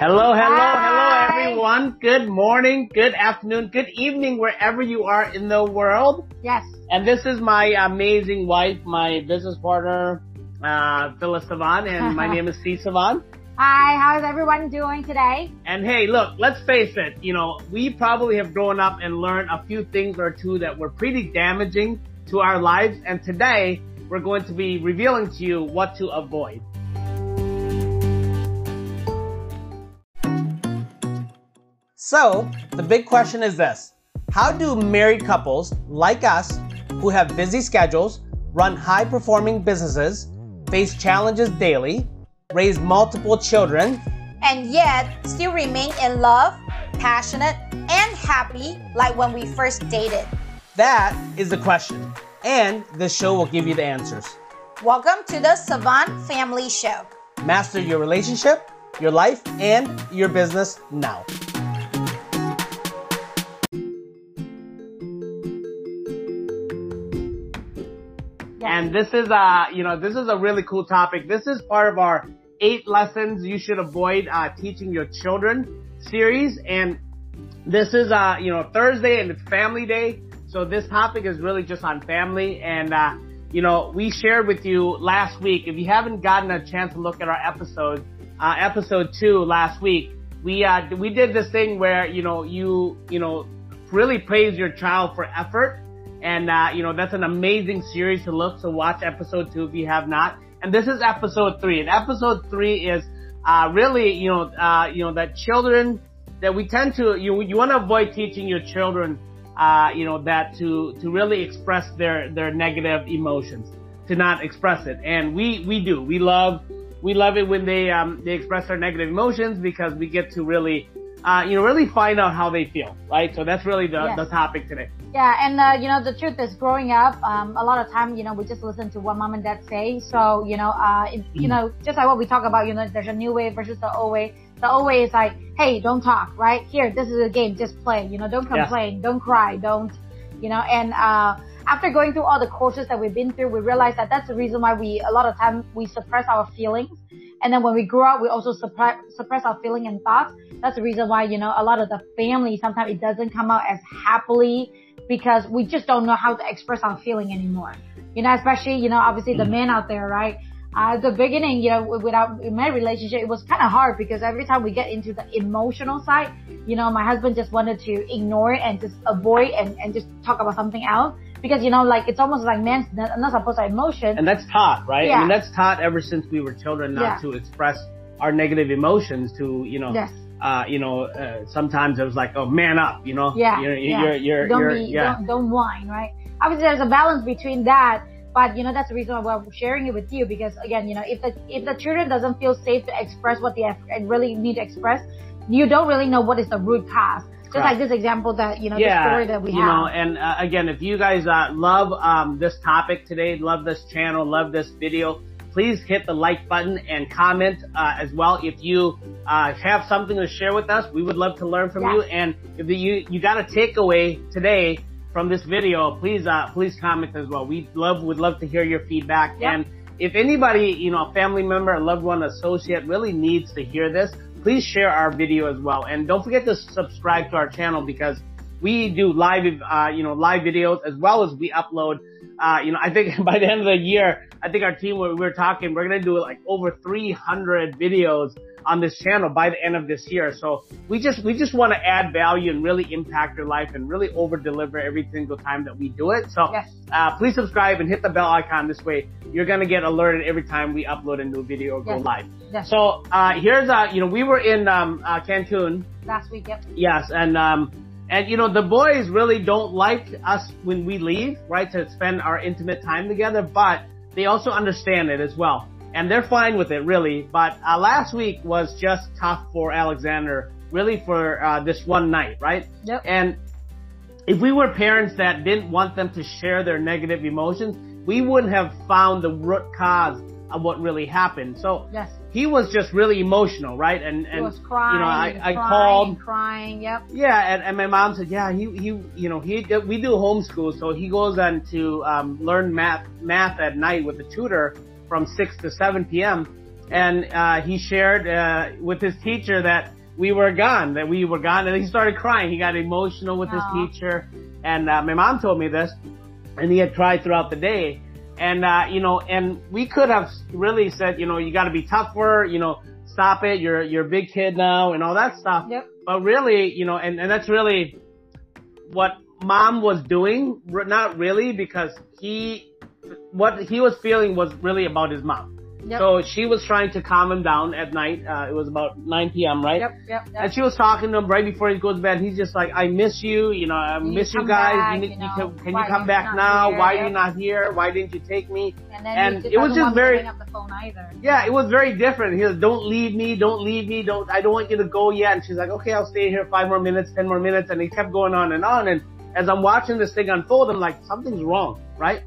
Hello, hello, Hi. hello everyone. Good morning, good afternoon, good evening wherever you are in the world. Yes. And this is my amazing wife, my business partner, uh, Phyllis Savan, and my name is Sys Savan. Hi, how's everyone doing today? And hey, look, let's face it, you know, we probably have grown up and learned a few things or two that were pretty damaging to our lives. And today we're going to be revealing to you what to avoid. So, the big question is this. How do married couples like us who have busy schedules, run high performing businesses, face challenges daily, raise multiple children, and yet still remain in love, passionate, and happy like when we first dated. That is the question. And this show will give you the answers. Welcome to the Savan Family Show. Master your relationship, your life, and your business now. And this is uh you know this is a really cool topic. This is part of our eight lessons you should avoid uh, teaching your children series, and this is uh you know Thursday and it's Family Day, so this topic is really just on family. And uh, you know we shared with you last week. If you haven't gotten a chance to look at our episode, uh, episode two last week, we uh we did this thing where you know you you know really praise your child for effort and, uh, you know, that's an amazing series to look. So watch episode two if you have not. And this is episode three. And episode three is, uh, really, you know, uh, you know, that children, that we tend to, you, you want to avoid teaching your children, uh, you know, that to, to really express their, their negative emotions, to not express it. And we, we do. We love, we love it when they, um, they express their negative emotions because we get to really, uh, you know, really find out how they feel, right? So that's really the, Yes. the topic today. Yeah, and uh, you know the truth is, growing up, um, a lot of time, you know, we just listen to what mom and dad say. So you know, uh, it, you know, just like what we talk about, you know, there's a new way versus the old way. The old way is like, hey, don't talk, right? Here, this is a game, just play. You know, don't complain, don't cry, don't, you know. And uh, after going through all the courses that we've been through, we realize that that's the reason why we a lot of time we suppress our feelings. And then when we grow up, we also suppress suppress our feeling and thoughts. That's the reason why you know a lot of the family sometimes it doesn't come out as happily because we just don't know how to express our feeling anymore. You know, especially, you know, obviously the men out there, right? Uh, at the beginning, you know, with our in my relationship, it was kind of hard because every time we get into the emotional side, you know, my husband just wanted to ignore it and just avoid and, and just talk about something else. Because, you know, like, it's almost like men's not, not supposed to have emotion. And that's taught, right? I Yeah. mean, that's taught ever since we were children not Yeah. to express our negative emotions to, you know, Yes. uh, you know, uh, sometimes it was like, oh, man up, you know? Yeah, You're, yeah. you're, you're, don't you're be, yeah. don't, don't whine, right? Obviously, there's a balance between that, but you know that's the reason why I'm sharing it with you because again, you know, if the if the children doesn't feel safe to express what they have, really need to express, you don't really know what is the root cause. Just like this example that you know, yeah, the story that we you have. know, and uh, again, if you guys uh, love um, this topic today, love this channel, love this video, please hit the like button and comment uh, as well. If you uh, have something to share with us, we would love to learn from Yeah. you. And if you you got a takeaway today from this video, please uh, please comment as well. We love would love to hear your feedback. Yeah. And if anybody, you know, a family member, a loved one, associate really needs to hear this, please share our video as well. And don't forget to subscribe to our channel because we do live, uh, you know, live videos as well as we upload. Uh, you know, I think by the end of the year, I think our team, we were talking, we're gonna do like over 300 videos on this channel by the end of this year. So we just, we just want to add value and really impact your life and really over deliver every single time that we do it. So, Yes. uh, please subscribe and hit the bell icon this way. You're gonna get alerted every time we upload a new video or go Yes. live. Yes. So, uh, here's, uh, you know, we were in, um, uh, Cancun Last week, yep. Yes, and um, and you know the boys really don't like us when we leave, right? To spend our intimate time together, but they also understand it as well, and they're fine with it, really. But uh, last week was just tough for Alexander, really for uh, this one night, right? Yep. And if we were parents that didn't want them to share their negative emotions, we wouldn't have found the root cause of what really happened. So Yes. he was just really emotional, right? And and He was crying, you know, I, I crying, called crying, yep. yeah, and, and my mom said, yeah, he, he, you know, he, we do homeschool, so he goes on to, um, learn math, math at night with a tutor from 6 to 7 p.m. and uh, he shared uh, with his teacher that we were gone, that we were gone, and he started crying. He got emotional with his teacher, and uh, my mom told me this, and he had cried throughout the day. And, uh, you know, and we could have really said, you know, you gotta be tougher, you know, stop it, you're, you're a big kid now and all that stuff. Yep. But really, you know, and, and that's really what mom was doing. Not really because he, what he was feeling was really about his mom. Yep. So she was trying to calm him down at night. Uh, it was about 9 p.m., right? Yep, yep, yep. And she was talking to him right before he goes to bed. He's just like, I miss you. You know, I you miss you guys. Back, you, you, know, can, can you come back now? Here, Why yep. are you not here? Why didn't you take me? And, and it was just very, yeah, it was very different. He was, don't leave me. Don't leave me. Don't, I don't want you to go yet. And she's like, okay, I'll stay here five more minutes, ten more minutes. And he kept going on and on. And as I'm watching this thing unfold, I'm like, something's wrong, right?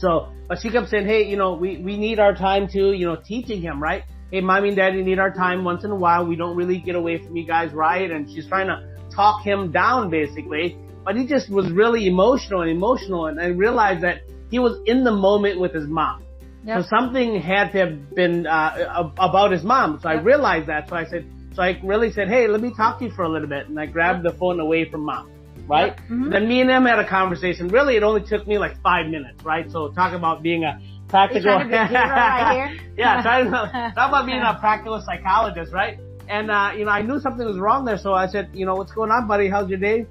So, but she kept saying, hey, you know, we, we need our time to, you know, teaching him, right? Hey, mommy and daddy need our time once in a while. We don't really get away from you guys, right? And she's trying to talk him down basically, but he just was really emotional and emotional. And I realized that he was in the moment with his mom. Yep. So something had to have been, uh, about his mom. So yep. I realized that. So I said, so I really said, hey, let me talk to you for a little bit. And I grabbed yep. the phone away from mom right? Mm-hmm. Then me and him had a conversation. Really, it only took me like five minutes, right? So talk about being a practical. right yeah, talk about, talk about being a practical psychologist, right? And uh, you know, I knew something was wrong there, so I said, you know, what's going on, buddy? How's your day?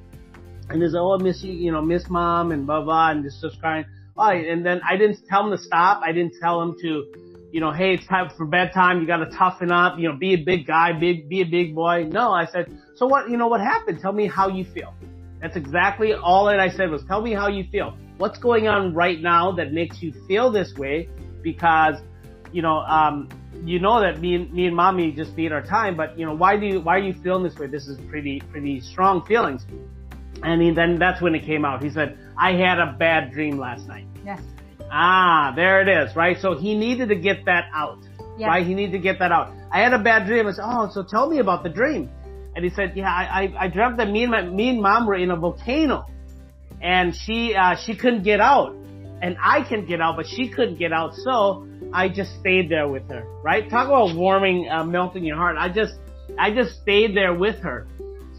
And he's like, oh, I miss you, you know, miss mom and blah blah, and just just crying. Oh, and then I didn't tell him to stop. I didn't tell him to, you know, hey, it's time for bedtime. You got to toughen up. You know, be a big guy, big, be a big boy. No, I said, so what? You know, what happened? Tell me how you feel. That's exactly all that I said was tell me how you feel. What's going on right now that makes you feel this way? Because, you know, um, you know that me and me and mommy just need our time, but you know, why do you, why are you feeling this way? This is pretty, pretty strong feelings. And he, then that's when it came out. He said, I had a bad dream last night. Yes. Ah, there it is, right? So he needed to get that out. Yes. Right? He needed to get that out. I had a bad dream. I said, oh, so tell me about the dream. And he said, yeah, I, I, I dreamt that me and my, me and mom were in a volcano and she, uh, she couldn't get out and I can get out, but she couldn't get out. So I just stayed there with her, right? Talk about warming, uh, melting your heart. I just, I just stayed there with her.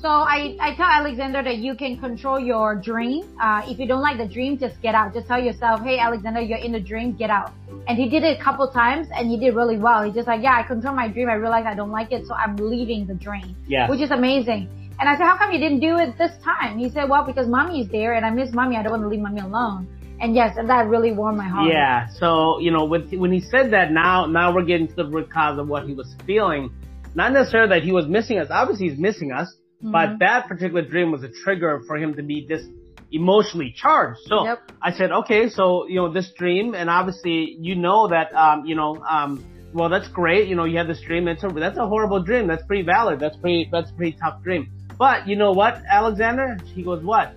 So I, I tell Alexander that you can control your dream. Uh, if you don't like the dream, just get out. Just tell yourself, hey, Alexander, you're in the dream, get out. And he did it a couple times and he did really well. He's just like, yeah, I control my dream. I realize I don't like it, so I'm leaving the dream. Yeah. Which is amazing. And I said, how come you didn't do it this time? He said, well, because mommy is there and I miss mommy. I don't want to leave mommy alone. And yes, and that really warmed my heart. Yeah. So, you know, with, when he said that now, now we're getting to the root cause of what he was feeling. Not necessarily that he was missing us. Obviously he's missing us Mm-hmm. But that particular dream was a trigger for him to be this emotionally charged. So yep. I said, okay, so, you know, this dream, and obviously you know that, um, you know, um, well, that's great. You know, you had this dream. That's a, that's a horrible dream. That's pretty valid. That's pretty, that's a pretty tough dream. But you know what, Alexander? He goes, what?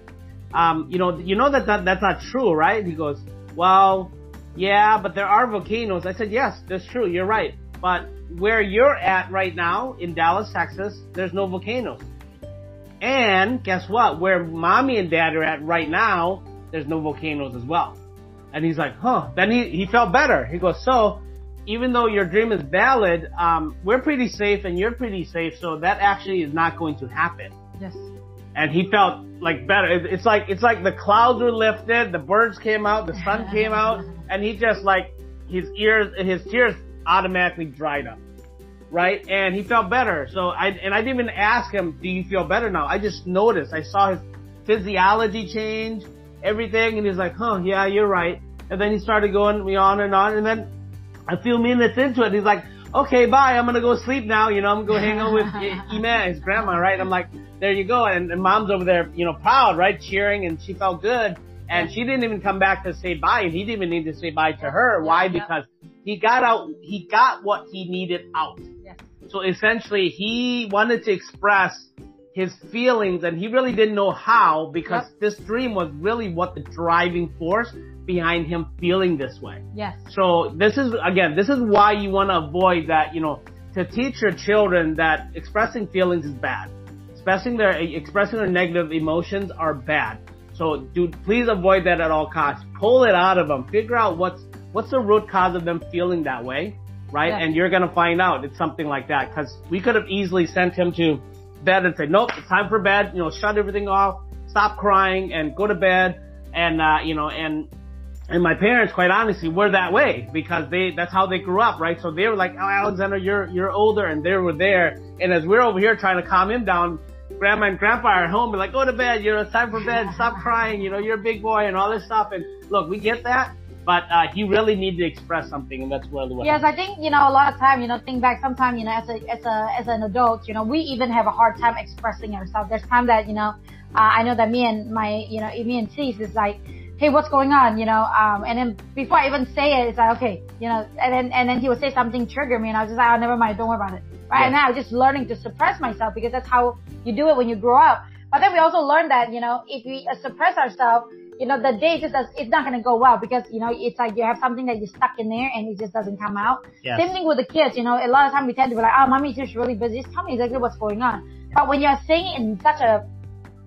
Um, you know, you know that, that that's not true, right? He goes, well, yeah, but there are volcanoes. I said, yes, that's true. You're right. But where you're at right now in Dallas, Texas, there's no volcanoes. And guess what? Where mommy and dad are at right now, there's no volcanoes as well. And he's like, huh. Then he, he felt better. He goes, so even though your dream is valid, um, we're pretty safe and you're pretty safe. So that actually is not going to happen. Yes. And he felt like better. It's like, it's like the clouds were lifted, the birds came out, the sun came out, and he just like, his ears, his tears automatically dried up right? And he felt better. So I, and I didn't even ask him, do you feel better now? I just noticed. I saw his physiology change, everything, and he's like, huh, yeah, you're right. And then he started going on and on, and then a few minutes into it, he's like, okay, bye, I'm gonna go sleep now, you know, I'm gonna go hang out with Ima, his grandma, right? I'm like, there you go. And, and mom's over there, you know, proud, right? Cheering, and she felt good. And she didn't even come back to say bye, and he didn't even need to say bye to her. Why? Because he got out, he got what he needed out. So essentially, he wanted to express his feelings and he really didn't know how because yep. this dream was really what the driving force behind him feeling this way. Yes. So this is, again, this is why you want to avoid that, you know, to teach your children that expressing feelings is bad. Expressing their, expressing their negative emotions are bad. So do, please avoid that at all costs. Pull it out of them. Figure out what's, what's the root cause of them feeling that way right? Yeah. And you're gonna find out it's something like that because we could have easily sent him to bed and said, nope, it's time for bed. You know, shut everything off, stop crying, and go to bed. And uh, you know, and and my parents, quite honestly, were that way because they that's how they grew up, right? So they were like, oh, Alexander, you're you're older, and they were there. And as we're over here trying to calm him down, grandma and grandpa are home, be like, go to bed, you know, it's time for bed, stop crying, you know, you're a big boy, and all this stuff. And look, we get that. But uh, he really needed to express something, and that's really what. Yes, I think you know a lot of time. You know, think back. Sometimes you know, as a as a as an adult, you know, we even have a hard time expressing ourselves. There's time that you know, uh, I know that me and my you know me and Sys is like, hey, what's going on? You know, um, and then before I even say it, it's like okay, you know, and then and then he would say something trigger me, and I was just like, oh, never mind, don't worry about it. Right Yeah. now, just learning to suppress myself because that's how you do it when you grow up. But then we also learned that you know, if we uh, suppress ourselves you know, the day just does, it's not going to go well because, you know, it's like you have something that you stuck in there and it just doesn't come out. Yes. Same thing with the kids, you know, a lot of time we tend to be like, oh, mommy's just really busy. Just tell me exactly what's going on. But when you're saying it in such a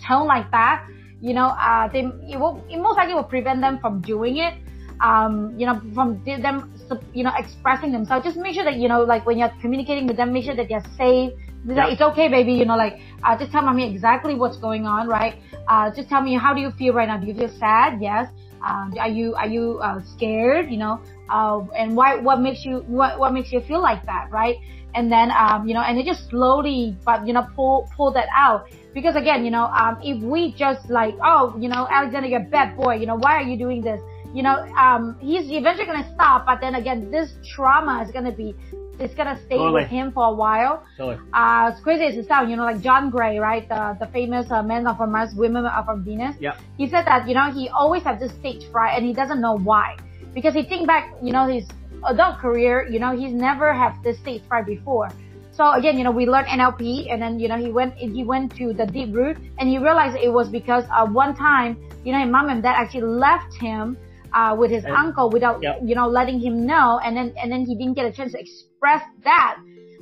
tone like that, you know, uh, they, it will, it most likely will prevent them from doing it. Um, you know, from them, you know, expressing themselves. Just make sure that, you know, like when you're communicating with them, make sure that they're safe. It's like, Yeah. it's okay, baby, you know, like, uh, just tell mommy exactly what's going on, right? Uh, just tell me, how do you feel right now? Do you feel sad? Yes. Um, are you, are you, uh, scared? You know, uh, and why, what makes you, what, what makes you feel like that, right? And then, um, you know, and it just slowly, but, you know, pull, pull that out. Because again, you know, um, if we just like, oh, you know, Alexander, you're a bad boy, you know, why are you doing this? You know, um, he's eventually gonna stop, but then again, this trauma is gonna be, it's gonna stay Totally. with him for a while Totally. uh, as crazy as it sounds, you know, like John Gray, right? The, the famous uh, men are from Mars, women are from Venus. Yep. He said that, you know, he always has this stage fright and he doesn't know why. Because he think back, you know, his adult career, you know, he's never had this stage fright before. So again, you know, we learned NLP and then, you know, he went, he went to the deep root and he realized it was because, uh, one time, you know, his mom and dad actually left him, uh, with his And- uncle without, Yep. you know, letting him know. And then, and then he didn't get a chance to express that.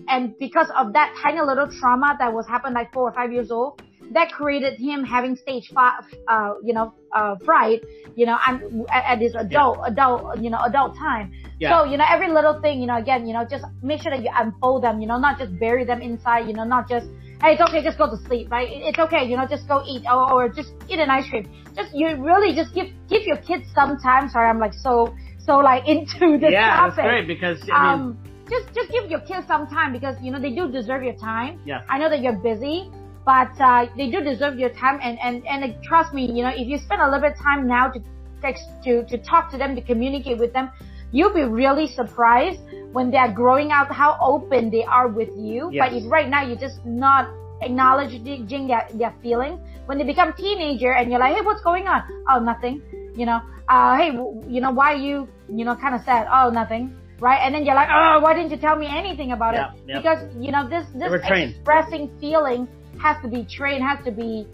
And because of that tiny little trauma that was happened like four or five years old, that created him having stage five, uh, you know, uh, fright, you know, and at, at his adult, adult, you know, adult time. Yeah. So, you know, every little thing, you know, again, you know, just make sure that you unfold them, you know, not just bury them inside, you know, not just, hey, it's okay, just go to sleep, right? It's okay, you know, just go eat or, or just eat an ice cream. Just, you really just give, give your kids some time. Sorry, I'm like so, so like into this yeah, topic that's great because I mean, um, just just give your kids some time because you know they do deserve your time. Yeah. I know that you're busy, but uh, they do deserve your time. And and and uh, trust me, you know, if you spend a little bit of time now to text to to talk to them, to communicate with them, you'll be really surprised when they're growing out how open they are with you. Yes. But if right now you're just not acknowledging their their feelings, when they become teenager and you're like, hey, what's going on? Oh, nothing. You know, uh, hey, w- you know, why are you, you know, kind of sad? Oh, nothing. Right? And then you're like, oh, why didn't you tell me anything about Yeah, it? yeah. Because, you know, this, this expressing feeling has to be trained, has to be,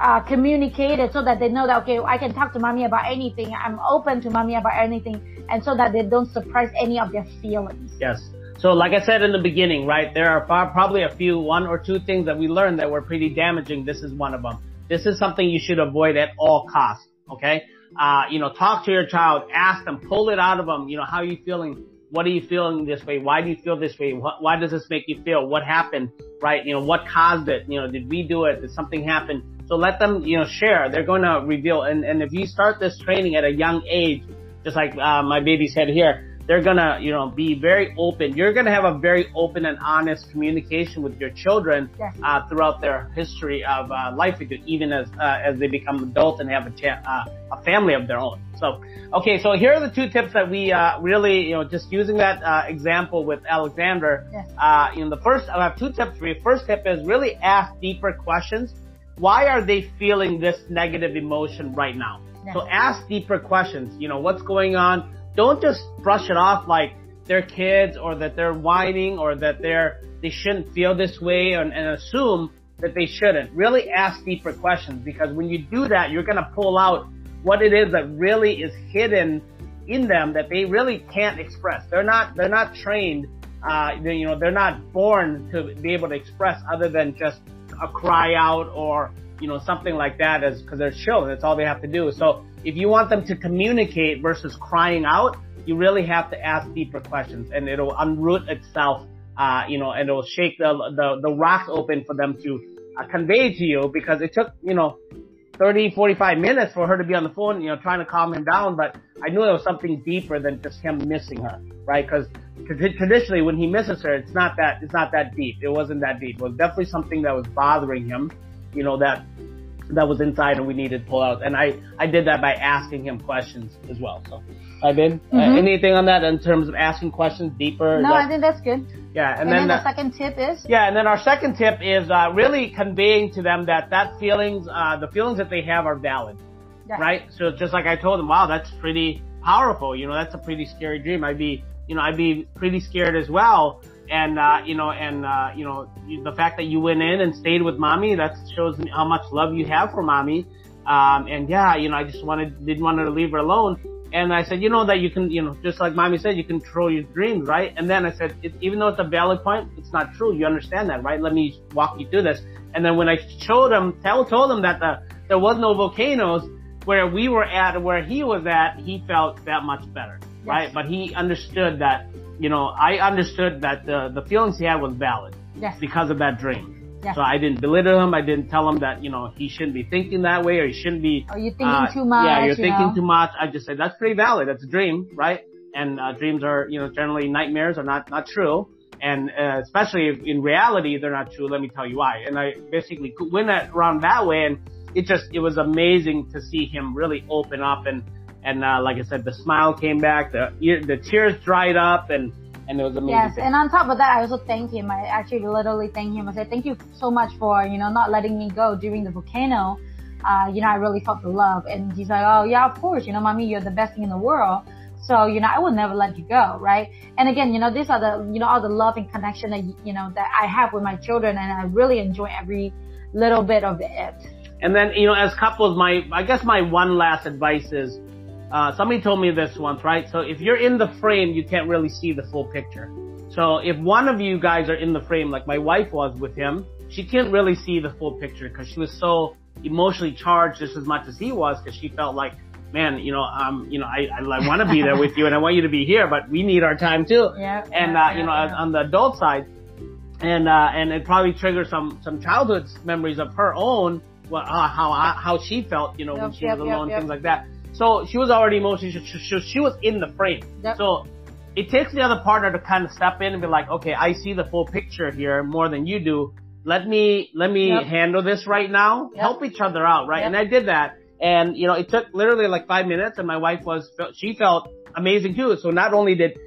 uh, communicated so that they know that, okay, I can talk to mommy about anything. I'm open to mommy about anything. And so that they don't suppress any of their feelings. Yes. So like I said in the beginning, right, there are probably a few, one or two things that we learned that were pretty damaging. This is one of them. This is something you should avoid at all costs. Okay. Uh, you know, talk to your child, ask them, pull it out of them. You know, how are you feeling? What are you feeling this way? Why do you feel this way? What, why does this make you feel? What happened? Right? You know, what caused it? You know, did we do it? Did something happen? So let them, you know, share. They're going to reveal. And, and if you start this training at a young age, just like uh, my baby's head here, they're gonna, you know, be very open. You're gonna have a very open and honest communication with your children uh, throughout their history of uh, life, with you, even as uh, as they become adults and have a, cha- uh, a family of their own. So, okay, so here are the two tips that we uh, really, you know, just using that uh, example with Alexander. Yes. Uh, you know, the first, I have two tips for you. First tip is really ask deeper questions. Why are they feeling this negative emotion right now? Yes. So ask deeper questions. You know, what's going on? Don't just brush it off like they're kids or that they're whining or that they're, they shouldn't feel this way and, and assume that they shouldn't. Really ask deeper questions because when you do that, you're going to pull out what it is that really is hidden in them that they really can't express. They're not, they're not trained, uh, they, you know, they're not born to be able to express other than just a cry out or, you know, something like that as, cause they're children. That's all they have to do. So if you want them to communicate versus crying out, you really have to ask deeper questions and it'll unroot itself, uh, you know, and it'll shake the, the, the rocks open for them to uh, convey to you because it took, you know, 30, 45 minutes for her to be on the phone, you know, trying to calm him down, but I knew there was something deeper than just him missing her, right? Cause traditionally when he misses her, it's not that, it's not that deep. It wasn't that deep. It was definitely something that was bothering him, you know, that that was inside and we needed to pull out. And I, I did that by asking him questions as well. So I did. Uh, mm-hmm. Uh, anything on that in terms of asking questions deeper? No, I think that's good. Yeah. And, and then, then, the second tip is? Yeah. And then our second tip is, uh, really conveying to them that that feelings, uh, the feelings that they have are valid. Yeah. Right? So just like I told them, wow, that's pretty powerful. You know, that's a pretty scary dream. I'd be, you know, I'd be pretty scared as well and uh, you know, and uh, you know, the fact that you went in and stayed with mommy that shows me how much love you have for mommy. Um, and yeah, you know, I just wanted didn't want to leave her alone. And I said, you know that you can, you know, just like mommy said, you control your dreams, right? And then I said, even though it's a valid point, it's not true. You understand that, right? Let me walk you through this. And then when I showed him, tell, told him that the, there was no volcanoes where we were at, where he was at, he felt that much better, yes. right? But he understood that you know, I understood that the, the feelings he had was valid. Yes. Because of that dream. Yes. So I didn't belittle him. I didn't tell him that, you know, he shouldn't be thinking that way or he shouldn't be. Are you thinking uh, too much? Yeah, you're you thinking know? too much. I just said, that's pretty valid. That's a dream, right? And, uh, dreams are, you know, generally nightmares are not, not true. And, uh, especially if in reality, they're not true. Let me tell you why. And I basically went that around that way and it just, it was amazing to see him really open up and, and, uh, like I said, the smile came back, the, the tears dried up and, and it was amazing. Yes, and on top of that, I also thank him. I actually literally thank him. I said, "Thank you so much for you know not letting me go during the volcano. Uh, you know, I really felt the love." And he's like, "Oh yeah, of course. You know, mommy, you're the best thing in the world." So, you know, I will never let you go, right? And again, you know, these are the, you know, all the love and connection that, you know, that I have with my children and I really enjoy every little bit of it. And then, you know, as couples, my, I guess my one last advice is, uh, somebody told me this once, right? So if you're in the frame, you can't really see the full picture. So if one of you guys are in the frame, like my wife was with him, she can't really see the full picture because she was so emotionally charged just as much as he was because she felt like, man, you know, um, you know, I, I, I want to be there with you and I want you to be here, but we need our time too. Yeah. And, yeah, uh, you know, yeah. on the adult side, and, uh, and it probably triggered some, some childhood memories of her own, well, uh, how, how she felt, you know, yep, when she yep, was alone, yep, things like that. So she was already emotionally, she, she, she was in the frame. Yep. So it takes the other partner to kind of step in and be like, okay, I see the full picture here more than you do. Let me, let me yep. handle this right now. Yep. Help each other out, right? And I did that. And, you know, it took literally like five minutes and my wife was, she felt amazing too. So not only did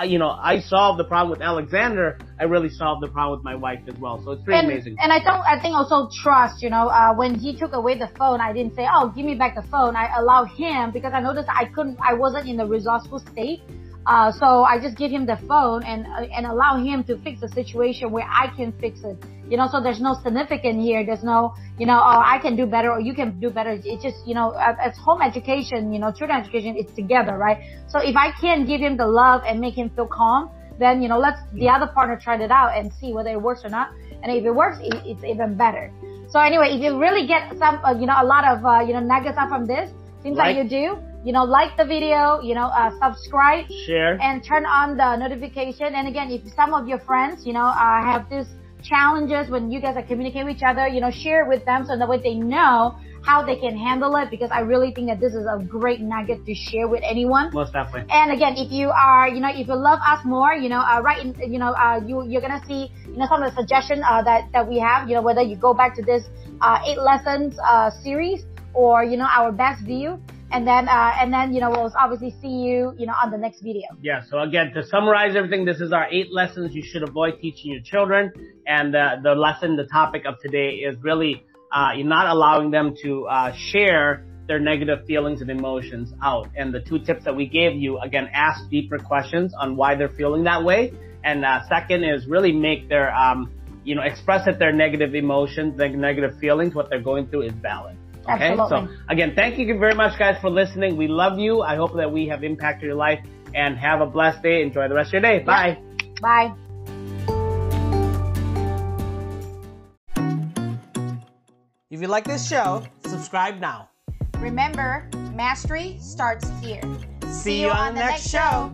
I, you know, I solved the problem with Alexander. I really solved the problem with my wife as well. So it's pretty and, amazing. And I don't, I think also trust, you know, uh, when he took away the phone, I didn't say, oh, give me back the phone. I allowed him because I noticed I couldn't, I wasn't in the resourceful state uh, so I just give him the phone and uh, and allow him to fix the situation where I can fix it. You know, so there's no significant here. There's no, you know, oh, I can do better or you can do better. It's just, you know, as home education, you know, children education, it's together, right? So if I can give him the love and make him feel calm, then, you know, let's the other partner try it out and see whether it works or not. And if it works, it, it's even better. So anyway, if you really get some, uh, you know, a lot of, uh, you know, nuggets out from this, seems like, like you do you know, like the video, you know, uh, subscribe, share, and turn on the notification. And again, if some of your friends, you know, uh, have these challenges when you guys are communicating with each other, you know, share it with them so that way they know how they can handle it because I really think that this is a great nugget to share with anyone. Most definitely. And again, if you are, you know, if you love us more, you know, uh, right in, you know, uh, you, you're gonna see, you know, some of the suggestions, uh, that, that we have, you know, whether you go back to this, uh, eight lessons, uh, series or, you know, our best view and then uh, and then you know we'll obviously see you you know on the next video. Yeah. So again, to summarize everything, this is our eight lessons you should avoid teaching your children, and uh, the lesson, the topic of today is really uh, you're not allowing them to uh, share their negative feelings and emotions out. And the two tips that we gave you, again, ask deeper questions on why they're feeling that way, and uh, second is really make their um, you know express that their negative emotions, their negative feelings, what they're going through is valid. Okay. Absolutely. So again, thank you very much guys for listening. We love you. I hope that we have impacted your life and have a blessed day. Enjoy the rest of your day. Bye. Bye. If you like this show, subscribe now. Remember, mastery starts here. See you on the next show.